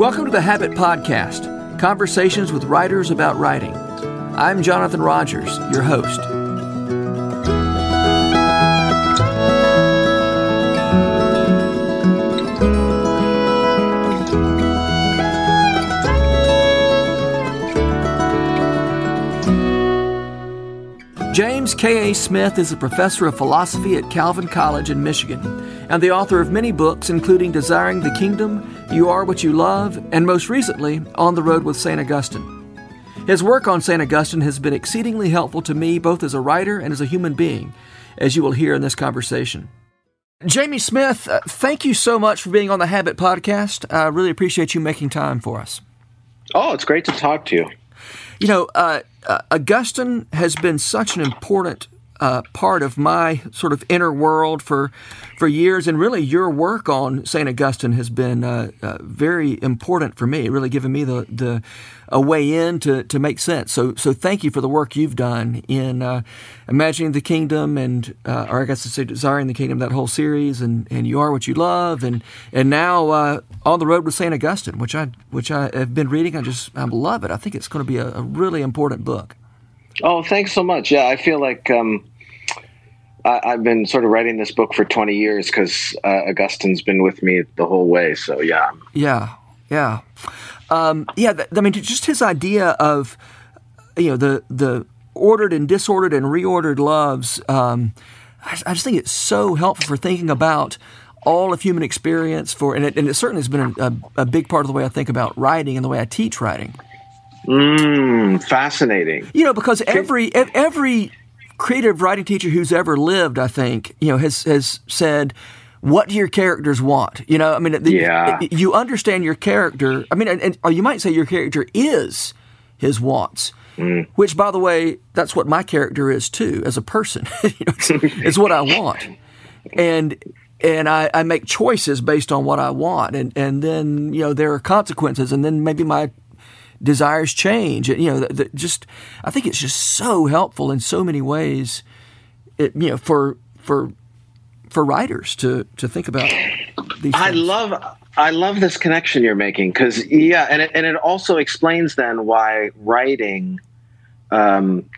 Welcome to the Habit Podcast conversations with writers about writing. I'm Jonathan Rogers, your host. James K.A. Smith is a professor of philosophy at Calvin College in Michigan and the author of many books, including Desiring the Kingdom, You Are What You Love, and most recently, On the Road with St. Augustine. His work on St. Augustine has been exceedingly helpful to me both as a writer and as a human being, as you will hear in this conversation. Jamie Smith, uh, thank you so much for being on the Habit Podcast. I really appreciate you making time for us. Oh, it's great to talk to you. You know, uh, uh, Augustine has been such an important uh, part of my sort of inner world for for years, and really your work on Saint Augustine has been uh, uh, very important for me. Really given me the the a way in to, to make sense. So so thank you for the work you've done in uh, imagining the kingdom and uh, or I guess to say desiring the kingdom that whole series and, and you are what you love and and now uh, on the road with Saint Augustine, which I which I have been reading. I just I love it. I think it's going to be a, a really important book. Oh, thanks so much. Yeah, I feel like. Um I, have been sort of writing this book for 20 years because uh, Augustine's been with me the whole way. So yeah. Yeah, yeah, um, yeah. Th- I mean, just his idea of you know the the ordered and disordered and reordered loves. Um, I, I, just think it's so helpful for thinking about all of human experience. For and it, and it certainly has been a, a, a big part of the way I think about writing and the way I teach writing. Mm, fascinating. You know, because every every creative writing teacher who's ever lived, I think, you know, has has said, "What do your characters want?" You know, I mean, the, yeah. you understand your character. I mean, and, or you might say your character is his wants. Mm. Which, by the way, that's what my character is too, as a person. you know, it's, it's, what I want, and and I, I, make choices based on what I want, and and then you know there are consequences, and then maybe my desires change. and You know, the, the, just I think it's just so helpful in so many ways. It, you know, for for for writers to to think about these. I love I love this connection you're making because yeah, and it, and it also explains then why writing. Um,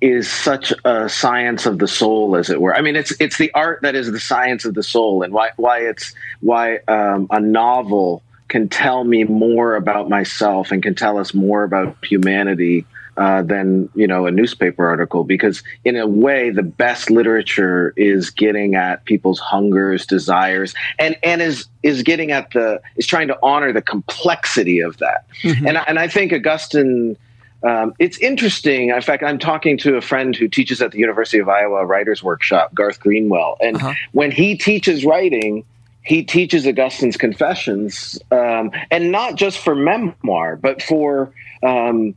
is such a science of the soul, as it were. I mean, it's it's the art that is the science of the soul, and why why it's why um, a novel can tell me more about myself and can tell us more about humanity uh, than you know a newspaper article because in a way the best literature is getting at people's hungers desires and and is is getting at the is trying to honor the complexity of that mm-hmm. and and I think Augustine um, it's interesting. In fact, I'm talking to a friend who teaches at the University of Iowa Writers Workshop, Garth Greenwell, and uh-huh. when he teaches writing, he teaches Augustine's Confessions, um, and not just for memoir, but for um,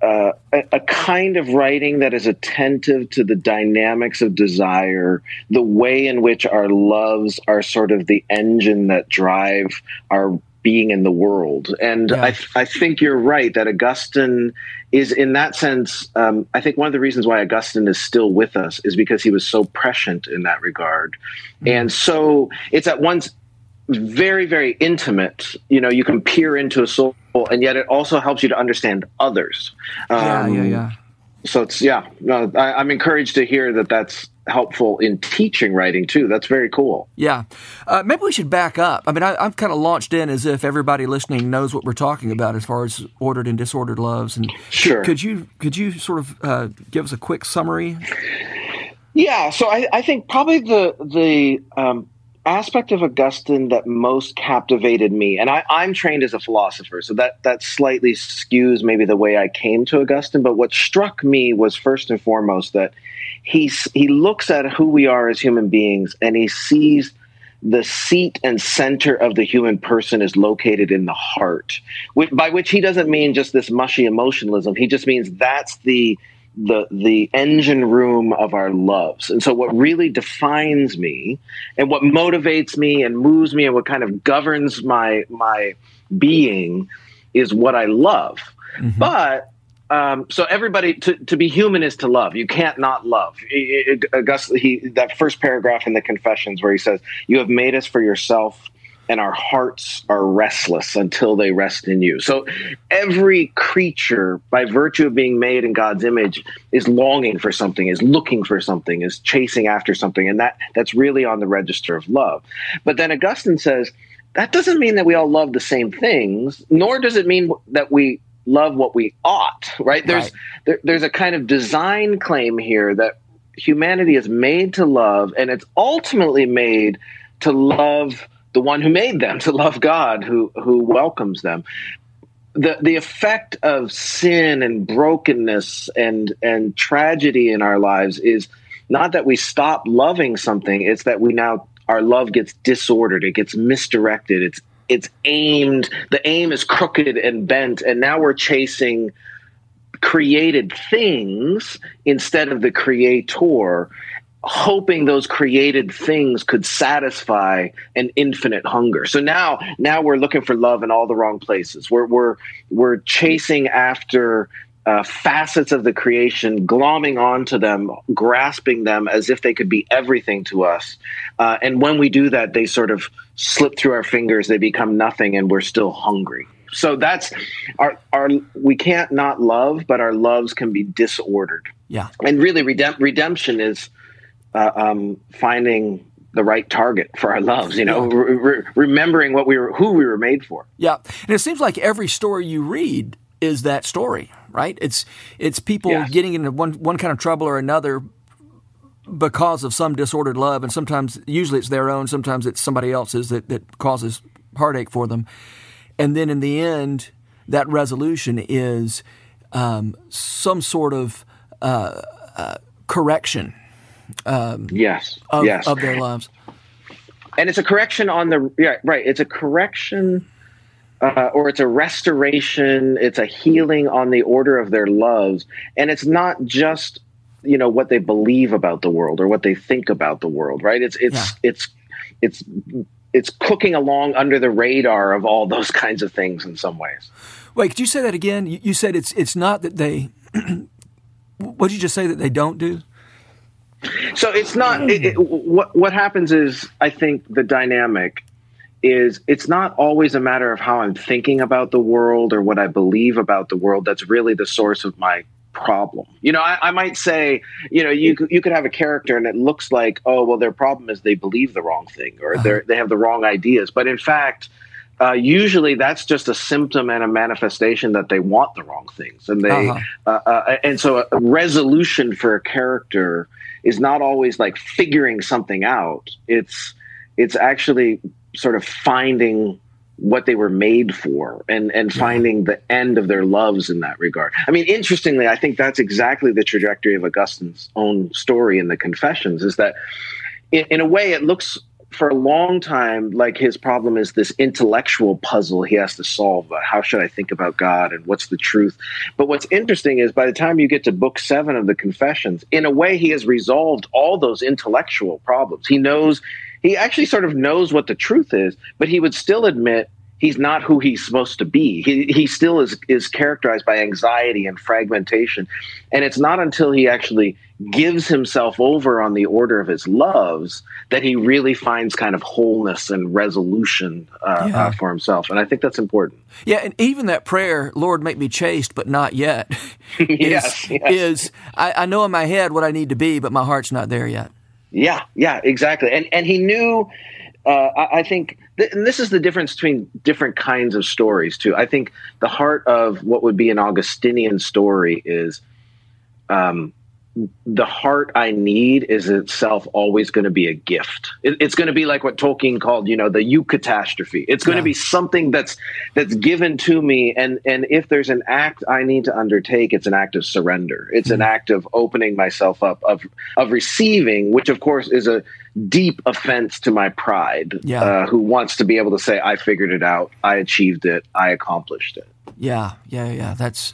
uh, a, a, kind of writing that is attentive to the dynamics of desire, the way in which our loves are sort of the engine that drive our being in the world. And yeah. I, I think you're right that Augustine is, in that sense, um, I think one of the reasons why Augustine is still with us is because he was so prescient in that regard. Mm-hmm. And so it's at once very, very intimate. You know, you can peer into a soul, and yet it also helps you to understand others. Um, yeah, yeah, yeah. So it's, yeah, no, I, I'm encouraged to hear that that's helpful in teaching writing too. That's very cool. Yeah, uh, maybe we should back up. I mean, I, am kind of launched in as if everybody listening knows what we're talking about as far as ordered and disordered loves. And sure, could, you could you sort of uh, give us a quick summary? Yeah, so I, I think probably the the um, aspect of Augustine that most captivated me, and I, am trained as a philosopher, so that that slightly skews maybe the way I came to Augustine. But what struck me was first and foremost that he he looks at who we are as human beings, and he sees the seat and center of the human person is located in the heart. By which he doesn't mean just this mushy emotionalism. He just means that's the the the engine room of our loves. And so what really defines me and what motivates me and moves me and what kind of governs my my being is what I love. Mm-hmm. But um, so everybody to, to be human is to love. You can't not love. August, he, that first paragraph in the Confessions where he says, "You have made us for yourself, and our hearts are restless until they rest in you. So every creature, by virtue of being made in God's image, is longing for something, is looking for something, is chasing after something, and that that's really on the register of love. But then Augustine says that doesn't mean that we all love the same things, nor does it mean that we love what we ought. Right? There's Right. There, there's a kind of design claim here that humanity is made to love, and it's ultimately made to love the one who made them, to love God who who welcomes them. The the effect of sin and brokenness and and tragedy in our lives is not that we stop loving something, it's that we now our love gets disordered, it gets misdirected, it's it's aimed the aim is crooked and bent, and now we're chasing created things instead of the creator hoping those created things could satisfy an infinite hunger. So now now we're looking for love in all the wrong places. We're we're we're chasing after uh, facets of the creation, glomming onto them, grasping them as if they could be everything to us. Uh, and when we do that, they sort of slip through our fingers. They become nothing, and we're still hungry. So that's our our. We can't not love, but our loves can be disordered Yeah. and really redemp- redemption is uh, um, finding the right target for our loves you know re- re- remembering what we were who we were made for Yeah, and it seems like every story you read is that story, right? It's it's people Yes. getting into one one kind of trouble or another because of some disordered love, and sometimes usually it's their own, sometimes it's somebody else's that that causes heartache for them, and then in the end, that resolution is um, some sort of uh, uh, correction yes of, yes of their lives. and it's a correction on the yeah right it's a correction uh, or it's a restoration it's a healing on the order of their loves and it's not just you know what they believe about the world or what they think about the world right it's it's Yeah. it's it's it's cooking along under the radar of all those kinds of things in some ways Wait, could you say that again? You, you said it's it's not that they. what did you just say that they don't do? So it's not it, it, what what happens is I think the dynamic is it's not always a matter of how I'm thinking about the world or what I believe about the world that's really the source of my problem. You know, I, I might say, you know, you could- you could have a character and it looks like, oh, well, their problem is they believe the wrong thing or they they have the wrong ideas, but in fact. Uh, usually, that's just a symptom and a manifestation that they want the wrong things, and they Uh-huh. uh, uh, and so a resolution for a character is not always like figuring something out. It's it's actually sort of finding what they were made for and and finding the end of their loves in that regard. I mean, interestingly, I think that's exactly the trajectory of Augustine's own story in the Confessions. Is that in, in a way it looks for a long time like his problem is this intellectual puzzle he has to solve about how should i think about god and what's the truth but what's interesting is by the time you get to book seven of the confessions in a way he has resolved all those intellectual problems he knows he actually sort of knows what the truth is but he would still admit he's not who he's supposed to be he, he still is is characterized by anxiety and fragmentation and it's not until he actually gives himself over on the order of his loves that he really finds kind of wholeness and resolution uh, Yeah. uh, for himself. And I think that's important. Yeah, and even that prayer, Lord, make me chaste, but not yet, is, Yes, yes. is I, I know in my head what I need to be, but my heart's not there yet. Yeah, yeah, exactly. And and he knew. Uh, I, I think, th- and this is the difference between different kinds of stories too. I think the heart of what would be an Augustinian story is, um, the heart I need is itself always going to be a gift. It, it's going to be like what Tolkien called, you know, the eucatastrophe. It's going Yeah. to be something that's that's given to me, and and if there's an act I need to undertake, it's an act of surrender. It's an act of opening myself up, of of receiving, which of course is a deep offense to my pride, Yeah. uh, who wants to be able to say, I figured it out, I achieved it, I accomplished it. Yeah, yeah, yeah. That's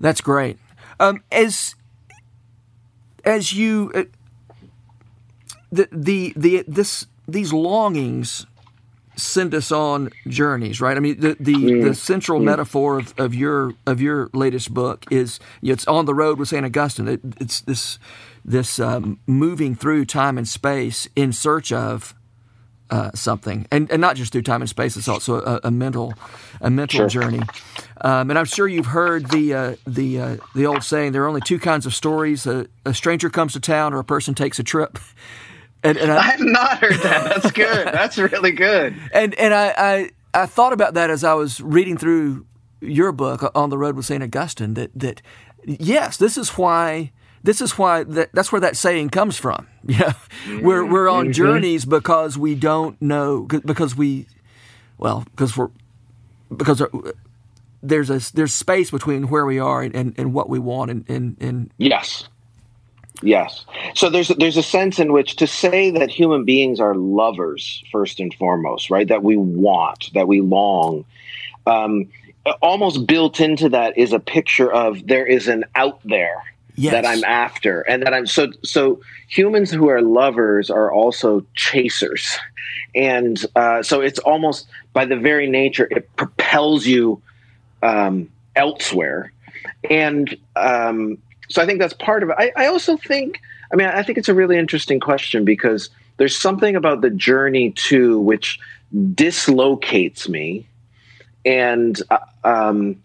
that's great. Um, as as you uh, the the the this these longings send us on journeys, right? I mean, the the, the central metaphor of, of your of your latest book is it's on the road with Saint Augustine. It, it's this this um, moving through time and space in search of uh, something, and and not just through time and space. It's also a, a mental a mental Sure. journey. Um, and I'm sure you've heard the uh, the uh, the old saying: there are only two kinds of stories: a, a stranger comes to town, or a person takes a trip. And, and I, I've not heard that. That's good. That's really good. and and I, I I thought about that as I was reading through your book on the road with Saint Augustine. That that yes, this is why this is why that, that's where that saying comes from. Yeah, we're we're on journeys because we don't know because we well because we're because there's a there's space between where we are and, and, and what we want and, and, and Yes. Yes. So there's there's a sense in which to say that human beings are lovers first and foremost, right? That we want, that we long. Um, almost built into that is a picture of there is an out there Yes. that I'm after, and that I'm so so. Humans who are lovers are also chasers, and uh, so it's almost by the very nature it propels you um, elsewhere, and um, so I think that's part of it. I, I also think, I mean, I think it's a really interesting question because there's something about the journey too which dislocates me, and uh, um,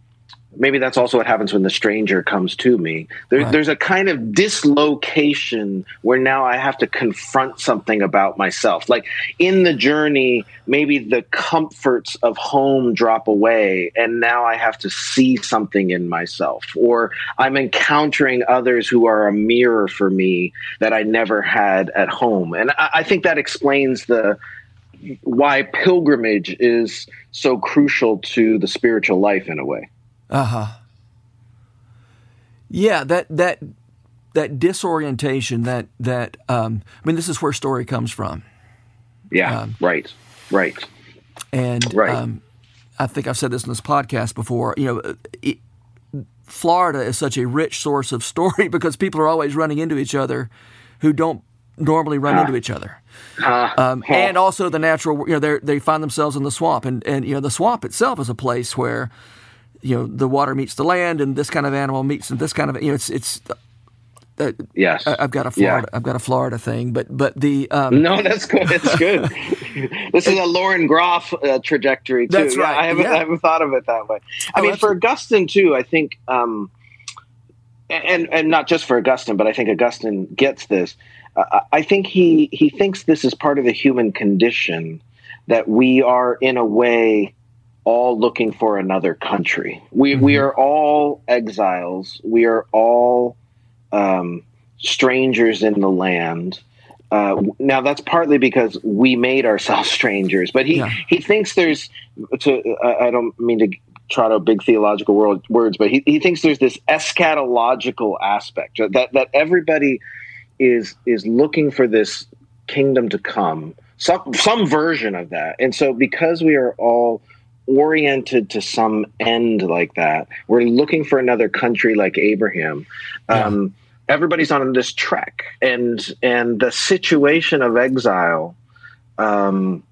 maybe that's also what happens when the stranger comes to me. There, Right. There's a kind of dislocation where now I have to confront something about myself. Like in the journey, maybe the comforts of home drop away, and now I have to see something in myself, or I'm encountering others who are a mirror for me that I never had at home. And I, I think that explains the why pilgrimage is so crucial to the spiritual life in a way. Uh huh. Yeah, that that that disorientation, that that um, I mean, this is where story comes from, Yeah, Um, right, right. and Right. um, I think I've said this in this podcast before. You know, it, Florida is such a rich source of story because people are always running into each other who don't normally run into each other. Uh, um, and also the natural you know they they find themselves in the swamp and and you know the swamp itself is a place where you know the water meets the land and this kind of animal meets and this kind of you know it's it's uh, yes, I- I've got a Yeah. Florida I've got a Florida thing but but the um, No, that's good. That's good. this is a Lauren Groff uh, trajectory too. That's Yeah, I haven't, yeah. I haven't thought of it that way. I Oh, mean, for Augustine too, I think, um, and and not just for Augustine, but I think Augustine gets this. Uh, I think he he thinks this is part of the human condition that we are in a way all looking for another country. We we are all exiles. We are all um, strangers in the land. Uh, now that's partly because we made ourselves strangers, but he Yeah. he thinks there's. To I I don't mean to trot out big theological world, words, but he, he thinks there's this eschatological aspect that that everybody is is looking for this kingdom to come, some some version of that, and so because we are all oriented to some end like that, we're looking for another country like Abraham. Um, everybody's on this trek, and and the situation of exile. Um,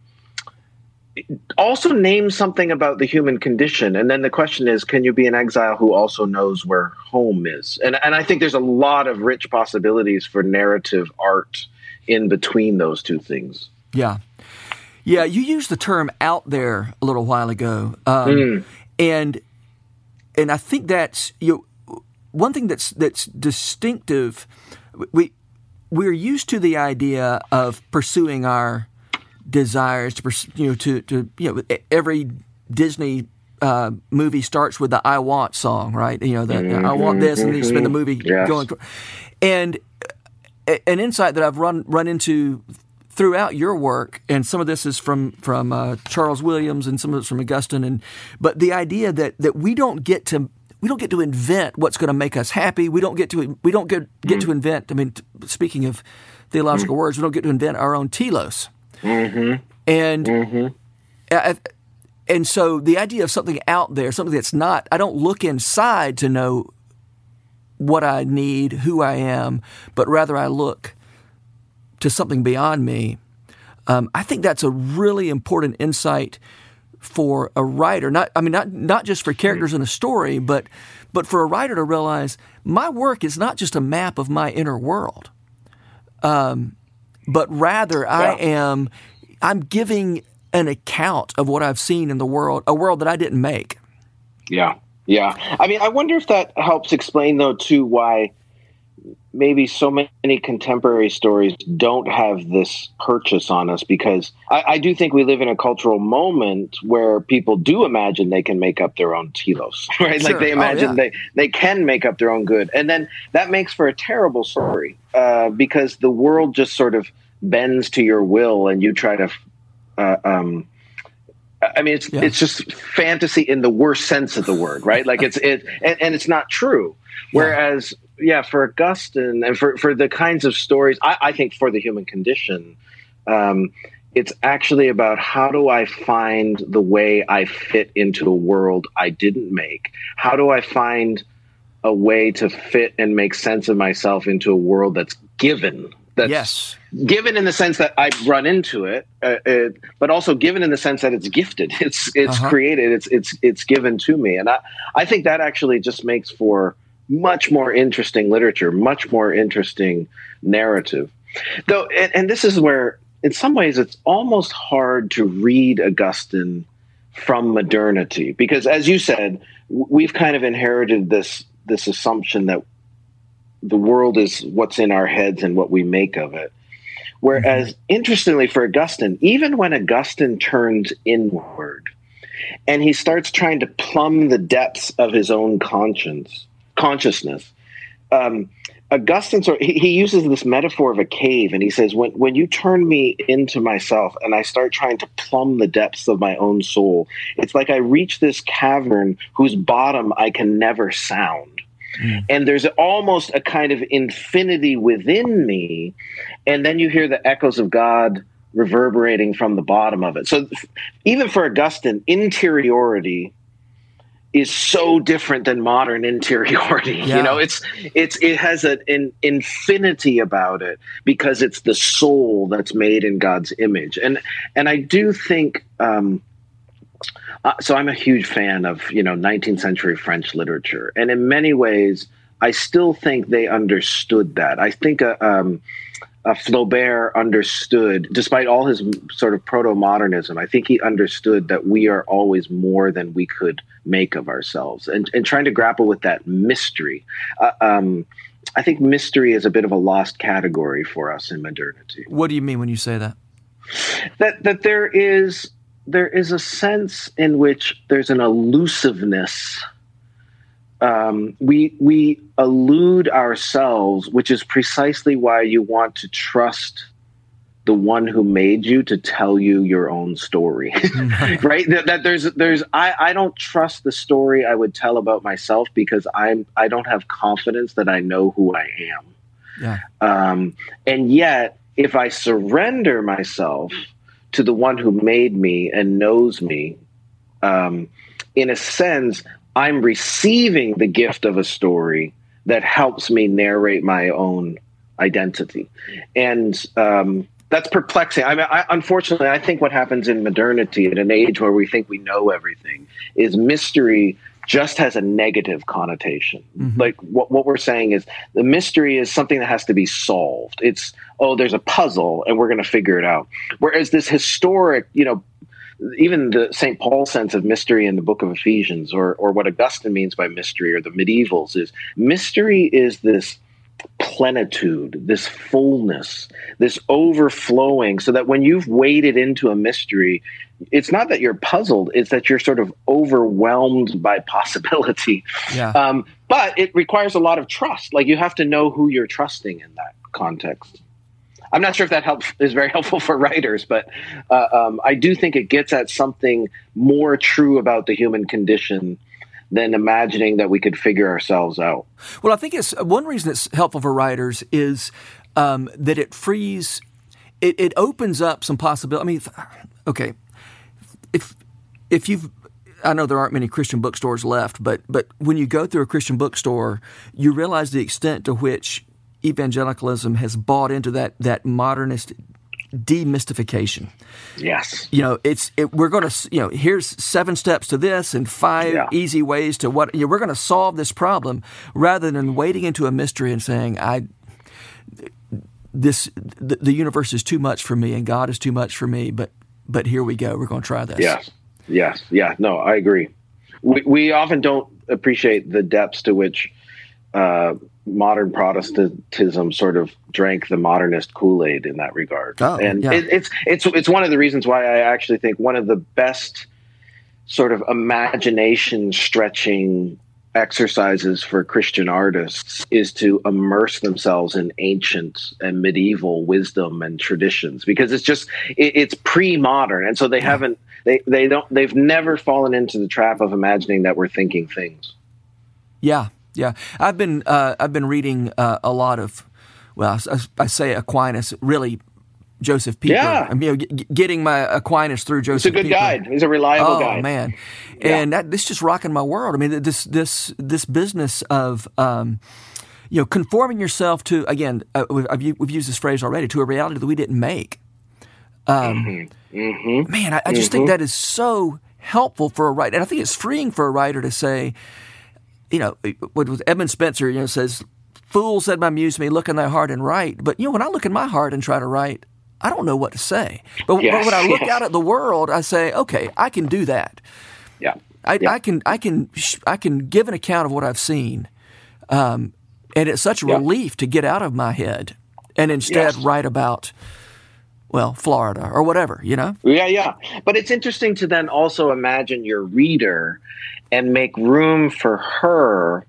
also names something about the human condition. And then the question is can you be an exile who also knows where home is? And and i think there's a lot of rich possibilities for narrative art in between those two things. Yeah yeah you used the term out there a little while ago um, and and I think that's you know, one thing that's that's distinctive we we're used to the idea of pursuing our desires to pers- you know to to you know every Disney uh, movie starts with the "I want" song, right? You know, the, I want this, and then you spend the movie Yes. going. And a- an insight that I've run run into throughout your work, and some of this is from from uh, Charles Williams, and some of it's from Augustine, and but the idea that that we don't get to we don't get to invent what's going to make us happy. We don't get to we don't get get to mm-hmm. invent. I mean, t- speaking of theological mm-hmm. words, we don't get to invent our own telos. Mm-hmm. And I- and so the idea of something out there, something that's not, I don't look inside to know what I need, who I am, but rather I look to something beyond me. Um, I think that's a really important insight for a writer. Not, I mean, not not just for characters in a story, but but for a writer to realize my work is not just a map of my inner world, um, but rather I am. I'm giving an account of what I've seen in the world, a world that I didn't make. Yeah. Yeah. I mean, I wonder if that helps explain, though, too, why maybe so many contemporary stories don't have this purchase on us because I, I, do think we live in a cultural moment where people do imagine they can make up their own telos, right? Sure. Like they imagine oh, yeah. they, they can make up their own good. And then that makes for a terrible story uh, because the world just sort of bends to your will and you try to. Uh, um, I mean, it's yeah. it's just fantasy in the worst sense of the word, right? Like it's it, and, and it's not true. Whereas yeah, for Augustine and for, for the kinds of stories, I, I think for the human condition, um, it's actually about how do I find the way I fit into a world I didn't make? How do I find a way to fit and make sense of myself into a world that's given? That's yes. given in the sense that I run into it, uh, it, but also given in the sense that it's gifted. It's it's uh-huh. created. It's it's it's given to me, and I I think that actually just makes for much more interesting literature, much more interesting narrative. Though, and, and, this is where, in some ways, it's almost hard to read Augustine from modernity because, as you said, we've kind of inherited this this assumption that the world is what's in our heads and what we make of it. Whereas, mm-hmm. interestingly, for Augustine, even when Augustine turns inward and he starts trying to plumb the depths of his own conscience, consciousness. Um, Augustine, so he, he, uses this metaphor of a cave, and he says, when, when you turn me into myself and I start trying to plumb the depths of my own soul, it's like I reach this cavern whose bottom I can never sound. Mm. And there's almost a kind of infinity within me. And then you hear the echoes of God reverberating from the bottom of it. So even for Augustine, interiority is so different than modern interiority. Yeah. You know, it's it's it has a, an infinity about it because it's the soul that's made in God's image, and and I do think. Um, uh, so I'm a huge fan of you know 19th century French literature, and in many ways, I still think they understood that. I think uh, um, uh, Flaubert understood, despite all his sort of proto modernism, I think he understood that we are always more than we could make of ourselves and, and trying to grapple with that mystery. Uh, um, I think mystery is a bit of a lost category for us in modernity. What do you mean when you say that? That that there is there is a sense in which there's an elusiveness um, we we elude ourselves, which is precisely why you want to trust the one who made you to tell you your own story right. that, that, there's there's I, I don't trust the story i would tell about myself because i'm i don't have confidence that i know who i am. Yeah. um, and yet if i surrender myself to the one who made me and knows me um, in a sense I'm receiving the gift of a story that helps me narrate my own identity. And um, that's perplexing. I mean, I, unfortunately, I think what happens in modernity at an age where we think we know everything is mystery just has a negative connotation. Mm-hmm. Like what, what we're saying is the mystery is something that has to be solved. It's, oh, there's a puzzle and we're going to figure it out. Whereas this historic, you know, even the St. Paul sense of mystery in the book of Ephesians, or or what Augustine means by mystery, or the medievals, is mystery is this plenitude, this fullness, this overflowing, so that when you've waded into a mystery, it's not that you're puzzled, it's that you're sort of overwhelmed by possibility. Yeah. Um, but it requires a lot of trust. Like you have to know who you're trusting in that context. I'm not sure if that helps is very helpful for writers, but uh, um, I do think it gets at something more true about the human condition than imagining that we could figure ourselves out. Well, I think it's one reason it's helpful for writers is um, that it frees, it, it opens up some possibility. I mean, okay, if if you've I know there aren't many Christian bookstores left, but but when you go through a Christian bookstore, you realize the extent to which evangelicalism has bought into that that modernist demystification. Yes. You know, it's it, we're going to you know here's seven steps to this and five yeah. easy ways to what you know, we're going to solve this problem rather than wading into a mystery and saying I this the, the universe is too much for me and God is too much for me, but but here we go. We're going to try this. Yes. Yes. Yeah. No, I agree. We, we often don't appreciate the depths to which uh, modern Protestantism sort of drank the modernist Kool Aid in that regard. Oh, and yeah. it, it's it's it's one of the reasons why I actually think one of the best sort of imagination stretching exercises for Christian artists is to immerse themselves in ancient and medieval wisdom and traditions because it's just it, it's pre-modern and so they haven't they they don't they've never fallen into the trap of imagining that we're thinking things. Yeah, yeah. I've been uh, I've been reading uh, a lot of well, I, I say Aquinas, really Josef Pieper. Yeah. I'm, you know, g- getting my Aquinas through Josef. It's Josef. a good Pieper. guide. He's a reliable Oh guide. man, Yeah. and that, this just rocking my world. I mean, this this this business of um, you know conforming yourself to again, uh, we've, we've used this phrase already to a reality that we didn't make. Um, Mm-hmm. Man, I, I just think that is so helpful for a writer, and I think it's freeing for a writer to say, you know, Edmund Spenser, you know, says, "Fool said my muse me, look in thy heart and write." But you know, when I look in my heart and try to write, I don't know what to say. But, but when I look yes. out at the world, I say, "Okay, I can do that." Yeah. I, Yeah. I can I can I can give an account of what I've seen, um, and it's such a Yeah. relief to get out of my head and instead Yes. write about, well, Florida or whatever, you know. Yeah, yeah. But it's interesting to then also imagine your reader and make room for her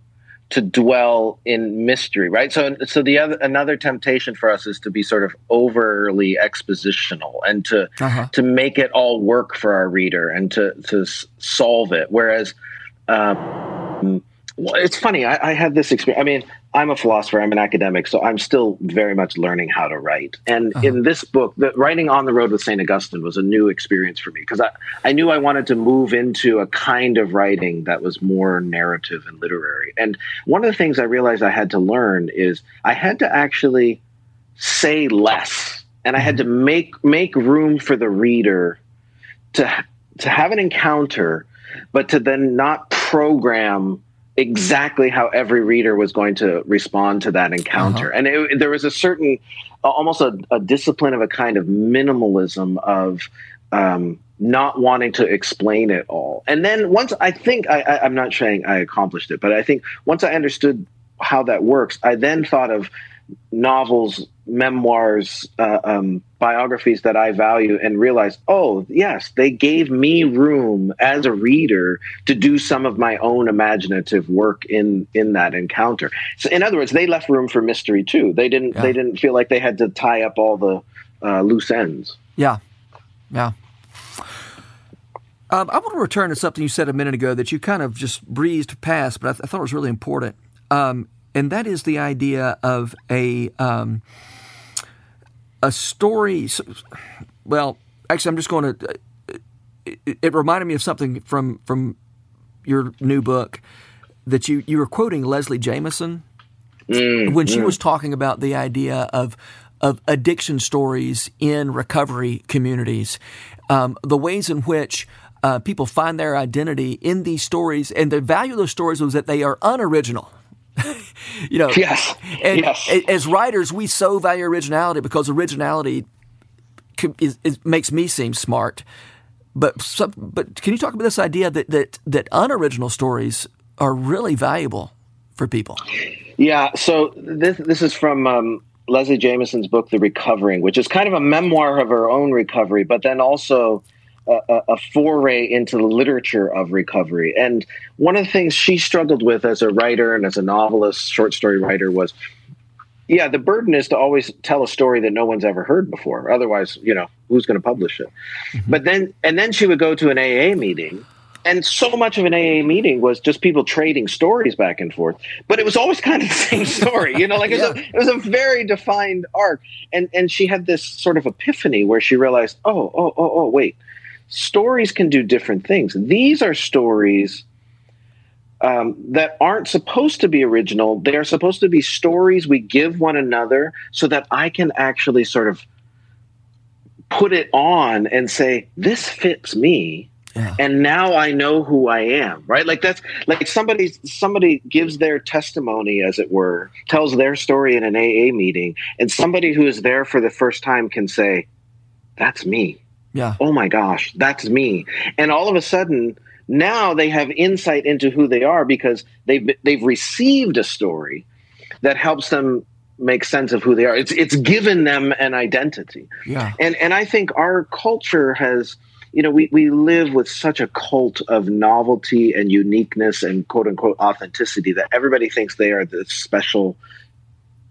to dwell in mystery, right? So so the other another temptation for us is to be sort of overly expositional and to Uh-huh. to make it all work for our reader and to to solve it whereas um, well, it's funny. I, I had this experience. I mean, I'm a philosopher. I'm an academic, so I'm still very much learning how to write. And uh-huh. in this book, the writing on the road with Saint Augustine was a new experience for me because I, I knew I wanted to move into a kind of writing that was more narrative and literary. And one of the things I realized I had to learn is I had to actually say less, and I had to mm-hmm. make make room for the reader to to have an encounter, but to then not program exactly how every reader was going to respond to that encounter. And it, there was a certain, almost a, a discipline of a kind of minimalism of um, not wanting to explain it all. And then once I think I, I, I'm not saying I accomplished it, but I think once I understood how that works, I then thought of novels, memoirs, uh, um, biographies that I value and realize, oh, yes, they gave me room as a reader to do some of my own imaginative work in in that encounter. So, in other words, they left room for mystery too. They didn't Yeah. they didn't feel like they had to tie up all the uh, loose ends. Yeah, yeah. Um, I want to return to something you said a minute ago that you kind of just breezed past, but I, th- I thought it was really important, um, and that is the idea of a um, a story. Well, actually, I'm just going to. It, it reminded me of something from from your new book that you you were quoting Leslie Jamison when she was talking about the idea of of addiction stories in recovery communities, um, the ways in which uh, people find their identity in these stories, and the value of those stories was that they are unoriginal. you know, Yes. and yes. as writers, we so value originality because originality is, is, makes me seem smart. But some, but can you talk about this idea that that that unoriginal stories are really valuable for people? Yeah, so this this is from um, Leslie Jamison's book, The Recovering, which is kind of a memoir of her own recovery, but then also a, a, foray into the literature of recovery. And one of the things she struggled with as a writer and as a novelist, short story writer, was yeah, the burden is to always tell a story that no one's ever heard before. Otherwise, you know, who's going to publish it? Mm-hmm. But then, and then she would go to an AA meeting, and so much of an AA meeting was just people trading stories back and forth. But it was always kind of the same story, you know, like it, was a, it was a very defined arc. And and she had this sort of epiphany where she realized, oh, oh, oh, oh, wait, stories can do different things. These are stories um, that aren't supposed to be original. They are supposed to be stories we give one another so that I can actually sort of put it on and say, this fits me. Yeah. And now I know who I am, right? Like that's like somebody somebody gives their testimony as it were, tells their story in an AA meeting, and somebody who is there for the first time can say, That's me. Yeah. Oh my gosh, that's me. And all of a sudden, now they have insight into who they are because they've they've received a story that helps them make sense of who they are. It's it's given them an identity. Yeah. And and I think our culture has you know, we, we live with such a cult of novelty and uniqueness and quote unquote authenticity that everybody thinks they are the special,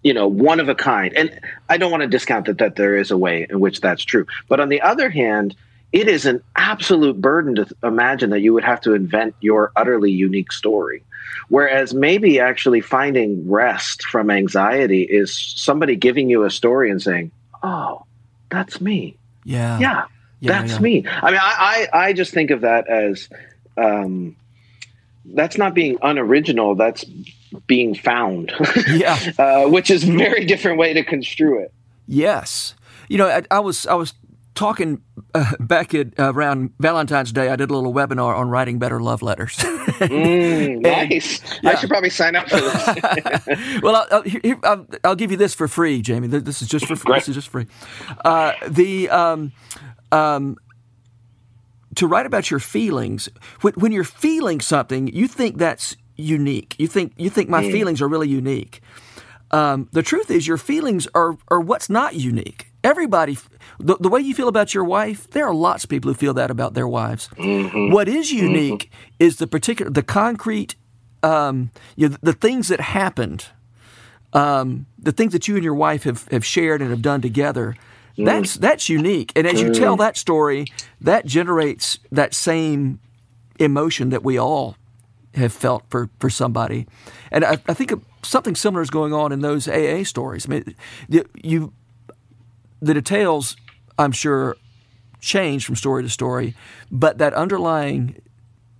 you know, one of a kind. And I don't want to discount that that there is a way in which that's true. But on the other hand, it is an absolute burden to imagine that you would have to invent your utterly unique story. Whereas maybe actually finding rest from anxiety is somebody giving you a story and saying, "Oh, that's me." Yeah. Yeah. Yeah, that's yeah. me. I mean, I, I, I just think of that as um, that's not being unoriginal. That's being found. yeah, uh, which is a very different way to construe it. Yes, you know, I, I was I was talking uh, back at uh, around Valentine's Day. I did a little webinar on writing better love letters. mm, nice. yeah. I should probably sign up for this. well, I'll, I'll, I'll, I'll, give you this for free, Jamie. This is just for free. This is just free. Uh, the um, um, to write about your feelings. When, when, you're feeling something, you think that's unique. You think you think my mm. feelings are really unique. Um, the truth is, your feelings are are what's not unique. Everybody, the, the, way you feel about your wife, there are lots of people who feel that about their wives. Mm-hmm. What is unique mm-hmm. is the particular, the concrete, um, you know, the things that happened, um, the things that you and your wife have, have shared and have done together Mm. That's that's unique. And as you mm. tell that story, that generates that same emotion that we all have felt for, for somebody. And I, I think something similar is going on in those AA stories. I mean, you the details, I'm sure, change from story to story, but that underlying,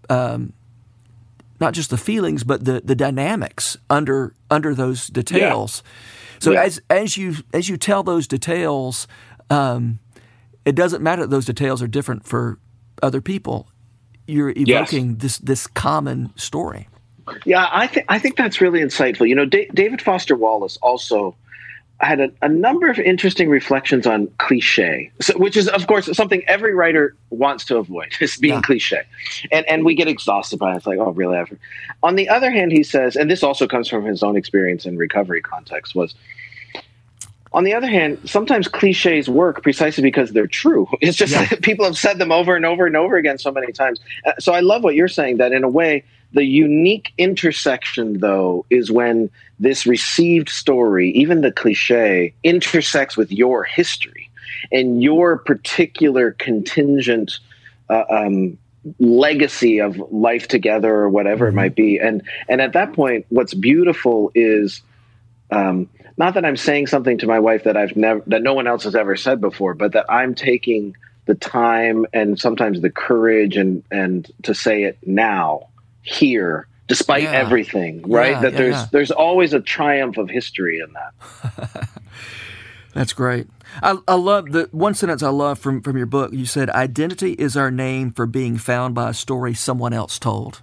um, not just the feelings, but the, the dynamics under under those details. Yeah. So yeah. as as you as you tell those details, um, it doesn't matter that those details are different for other people. You're evoking yes. this this common story. Yeah, I think I think that's really insightful. You know, D- David Foster Wallace also had a, a, number of interesting reflections on cliche, so, which is, of course, something every writer wants to avoid, is being yeah. cliche. And, and we get exhausted by it. It's like, oh, really? Ever? On the other hand, he says, and this also comes from his own experience in recovery context, was on the other hand, sometimes cliches work precisely because they're true. It's just yeah. people have said them over and over and over again so many times. Uh, so I love what you're saying that in a way, the unique intersection, though, is when this received story, even the cliche, intersects with your history and your particular contingent uh, um, legacy of life together or whatever mm-hmm. it might be. And and at that point, what's beautiful is. Um, not that I'm saying something to my wife that I've never that no one else has ever said before, but that I'm taking the time and sometimes the courage and and to say it now here despite yeah. everything right? Yeah, that yeah, there's there's always a triumph of history in that. That's great. I, I love the one sentence i love from from your book. You said identity is our name for being found by a story someone else told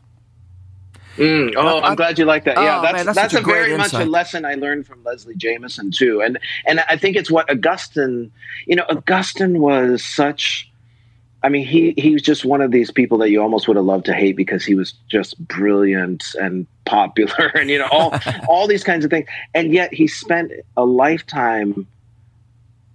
Mm, oh, I'm glad you like that. Yeah, oh, that's man, that's, that's a, a very insight. much a lesson I learned from Leslie Jamison too, and and I think it's what Augustine. You know, Augustine was such. I mean, he he was just one of these people that you almost would have loved to hate because he was just brilliant and popular, and you know all all these kinds of things, and yet he spent a lifetime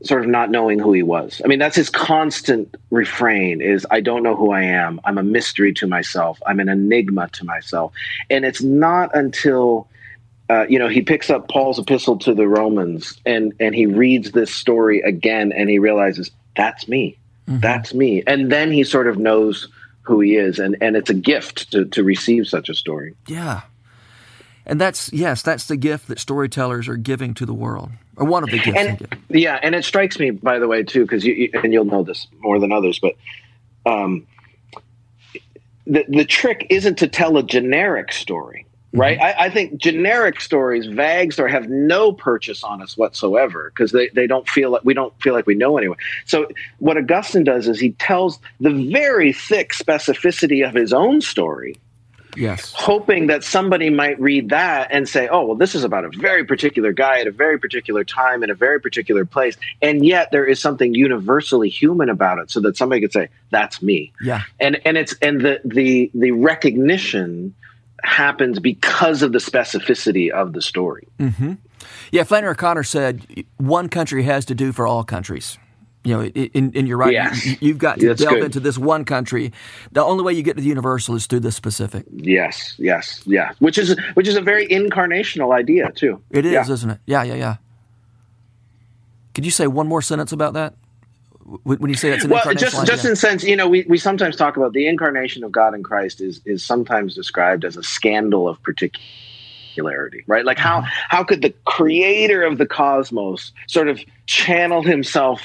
sort of not knowing who he was. I mean, that's his constant refrain is I don't know who I am. I'm a mystery to myself. I'm an enigma to myself. And it's not until uh, you know, he picks up Paul's epistle to the Romans and and he reads this story again and he realizes that's me. Mm-hmm. That's me. And then he sort of knows who he is and and it's a gift to to receive such a story. Yeah. And that's yes, that's the gift that storytellers are giving to the world, or one of the gifts. And, yeah, and it strikes me, by the way, too, because you and you'll know this more than others, but um, the the trick isn't to tell a generic story. right? Mm-hmm. I, I, think generic stories, vague stories, have no purchase on us whatsoever because they, they don't feel like we don't feel like we know anyway. So what Augustine does is he tells the very thick specificity of his own story. Yes. Hoping that somebody might read that and say, oh, well, this is about a very particular guy at a very particular time in a very particular place. And yet there is something universally human about it so that somebody could say, that's me. Yeah. And and it's and the the the recognition happens because of the specificity of the story. Mm-hmm. Yeah, Flannery O'Connor said one country has to do for all countries. You know, in, in your right, you, have got to delve good. into this one country. The only way you get to the universal is through the specific. Yes, yes, yeah. Which is which is a very incarnational idea too. It is, yeah. isn't it? Yeah, yeah, yeah. Could you say one more sentence about that? when you say that's an well, just idea? just in sense, you know, we, we sometimes talk about the incarnation of God in Christ is is sometimes described as a scandal of particularity, right? Like how mm-hmm. how could the creator of the cosmos sort of channel himself,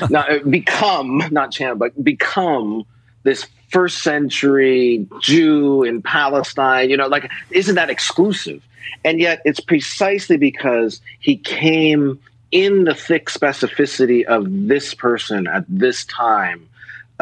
not uh, become not channel, but become this first century Jew in Palestine? You know, like isn't that exclusive? And yet, it's precisely because he came in the thick specificity of this person at this time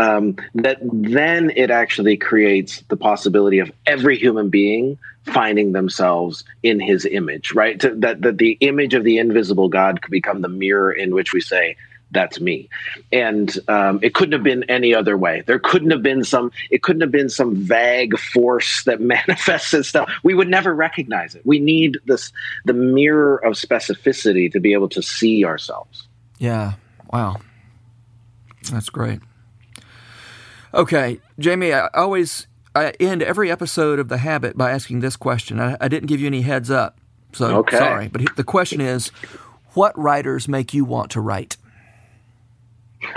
um, that then it actually creates the possibility of every human being finding themselves in his image right? To, that, that the image of the invisible god could become the mirror in which we say that's me. And um, it couldn't have been any other way. There couldn't have been some it couldn't have been some vague force that manifests itself. We would never recognize it. We need this the mirror of specificity to be able to see ourselves. Yeah. Wow. That's great okay jamie i always i end every episode of the habit by asking this question i, I didn't give you any heads up so okay. sorry but the question is what writers make you want to write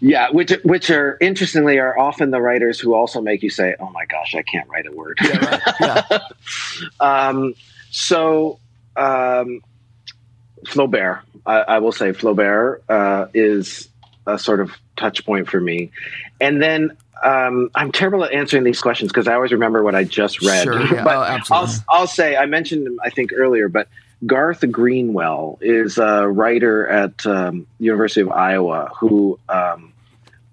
yeah, which which are interestingly are often the writers who also make you say, "Oh my gosh, I can't write a word." Yeah, right. yeah. um, so um, Flaubert, I, I, will say Flaubert uh, is a sort of touch point for me, and then um, I'm terrible at answering these questions because I always remember what I just read. Sure, yeah. but oh. I'll, I'll say I mentioned him I think earlier, but Garth Greenwell is a writer at um, University of Iowa who um,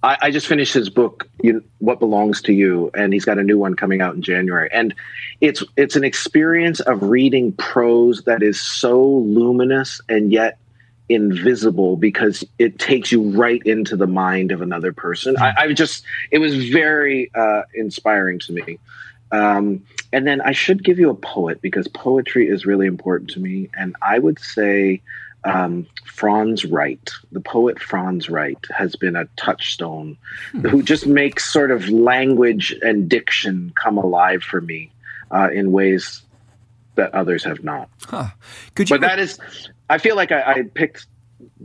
I, I, just finished his book, you, "What Belongs to You," and he's got a new one coming out in January. And it's it's an experience of reading prose that is so luminous and yet invisible because it takes you right into the mind of another person. I, I just it was very uh, inspiring to me. Um, and then I should give you a poet because poetry is really important to me. And I would say um, Franz Wright, the poet Franz Wright, has been a touchstone hmm. who just makes sort of language and diction come alive for me uh, in ways that others have not. Huh. Could you? But that is, I feel like I, I picked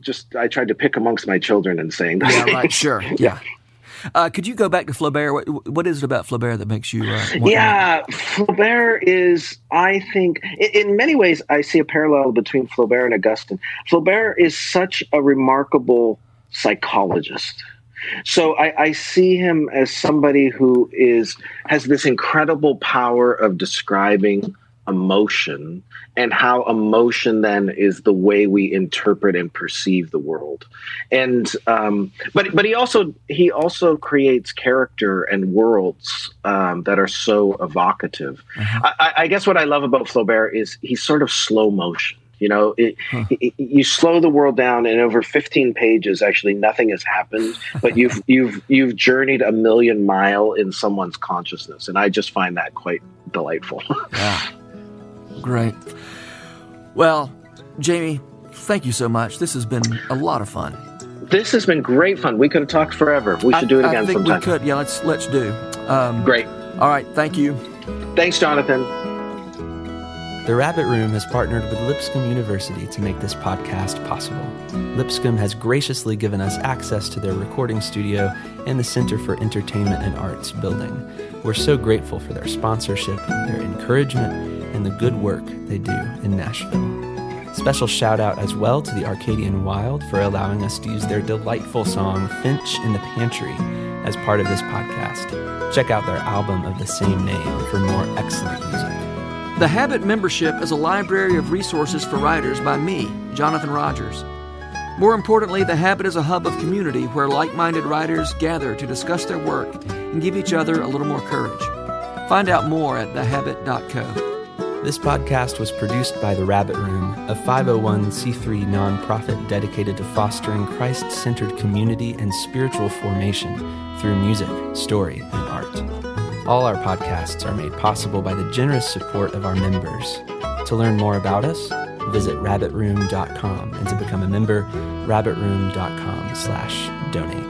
just I tried to pick amongst my children and saying, yeah, right, sure, yeah. Uh, could you go back to Flaubert? What, what is it about Flaubert that makes you? Uh, yeah, Flaubert is, I think, in, in many ways, I see a parallel between Flaubert and Augustine. Flaubert is such a remarkable psychologist. So I, I, see him as somebody who is has this incredible power of describing emotion and how emotion then is the way we interpret and perceive the world. And um, but but he also he also creates character and worlds um, that are so evocative. Uh-huh. I, I, guess what i love about flaubert is he's sort of slow motion you know? It, huh. it, you slow the world down and over 15 pages actually nothing has happened but you've you've you've journeyed a million mile in someone's consciousness and i just find that quite delightful. Yeah Great. Well, Jamie, thank you so much. This has been a lot of fun. This has been great fun. We could have talked forever. We should I, do it again I think sometime. We could. Yeah, let's let's do. Um, great. All right. Thank you. Thanks, Jonathan. The Rabbit Room has partnered with Lipscomb University to make this podcast possible. Lipscomb has graciously given us access to their recording studio and the Center for Entertainment and Arts building. We're so grateful for their sponsorship, their encouragement, and the good work they do in Nashville. Special shout out as well to the Arcadian Wild for allowing us to use their delightful song Finch in the Pantry as part of this podcast. Check out their album of the same name for more excellent music. The Habit membership is a library of resources for writers by me, Jonathan Rogers. More importantly, The Habit is a hub of community where like minded writers gather to discuss their work and give each other a little more courage. Find out more at thehabit.co. This podcast was produced by The Rabbit Room, a 501c3 nonprofit dedicated to fostering Christ centered community and spiritual formation through music, story, and art. All our podcasts are made possible by the generous support of our members. To learn more about us, visit rabbitroom.com and to become a member, rabbitroom.com slash donate.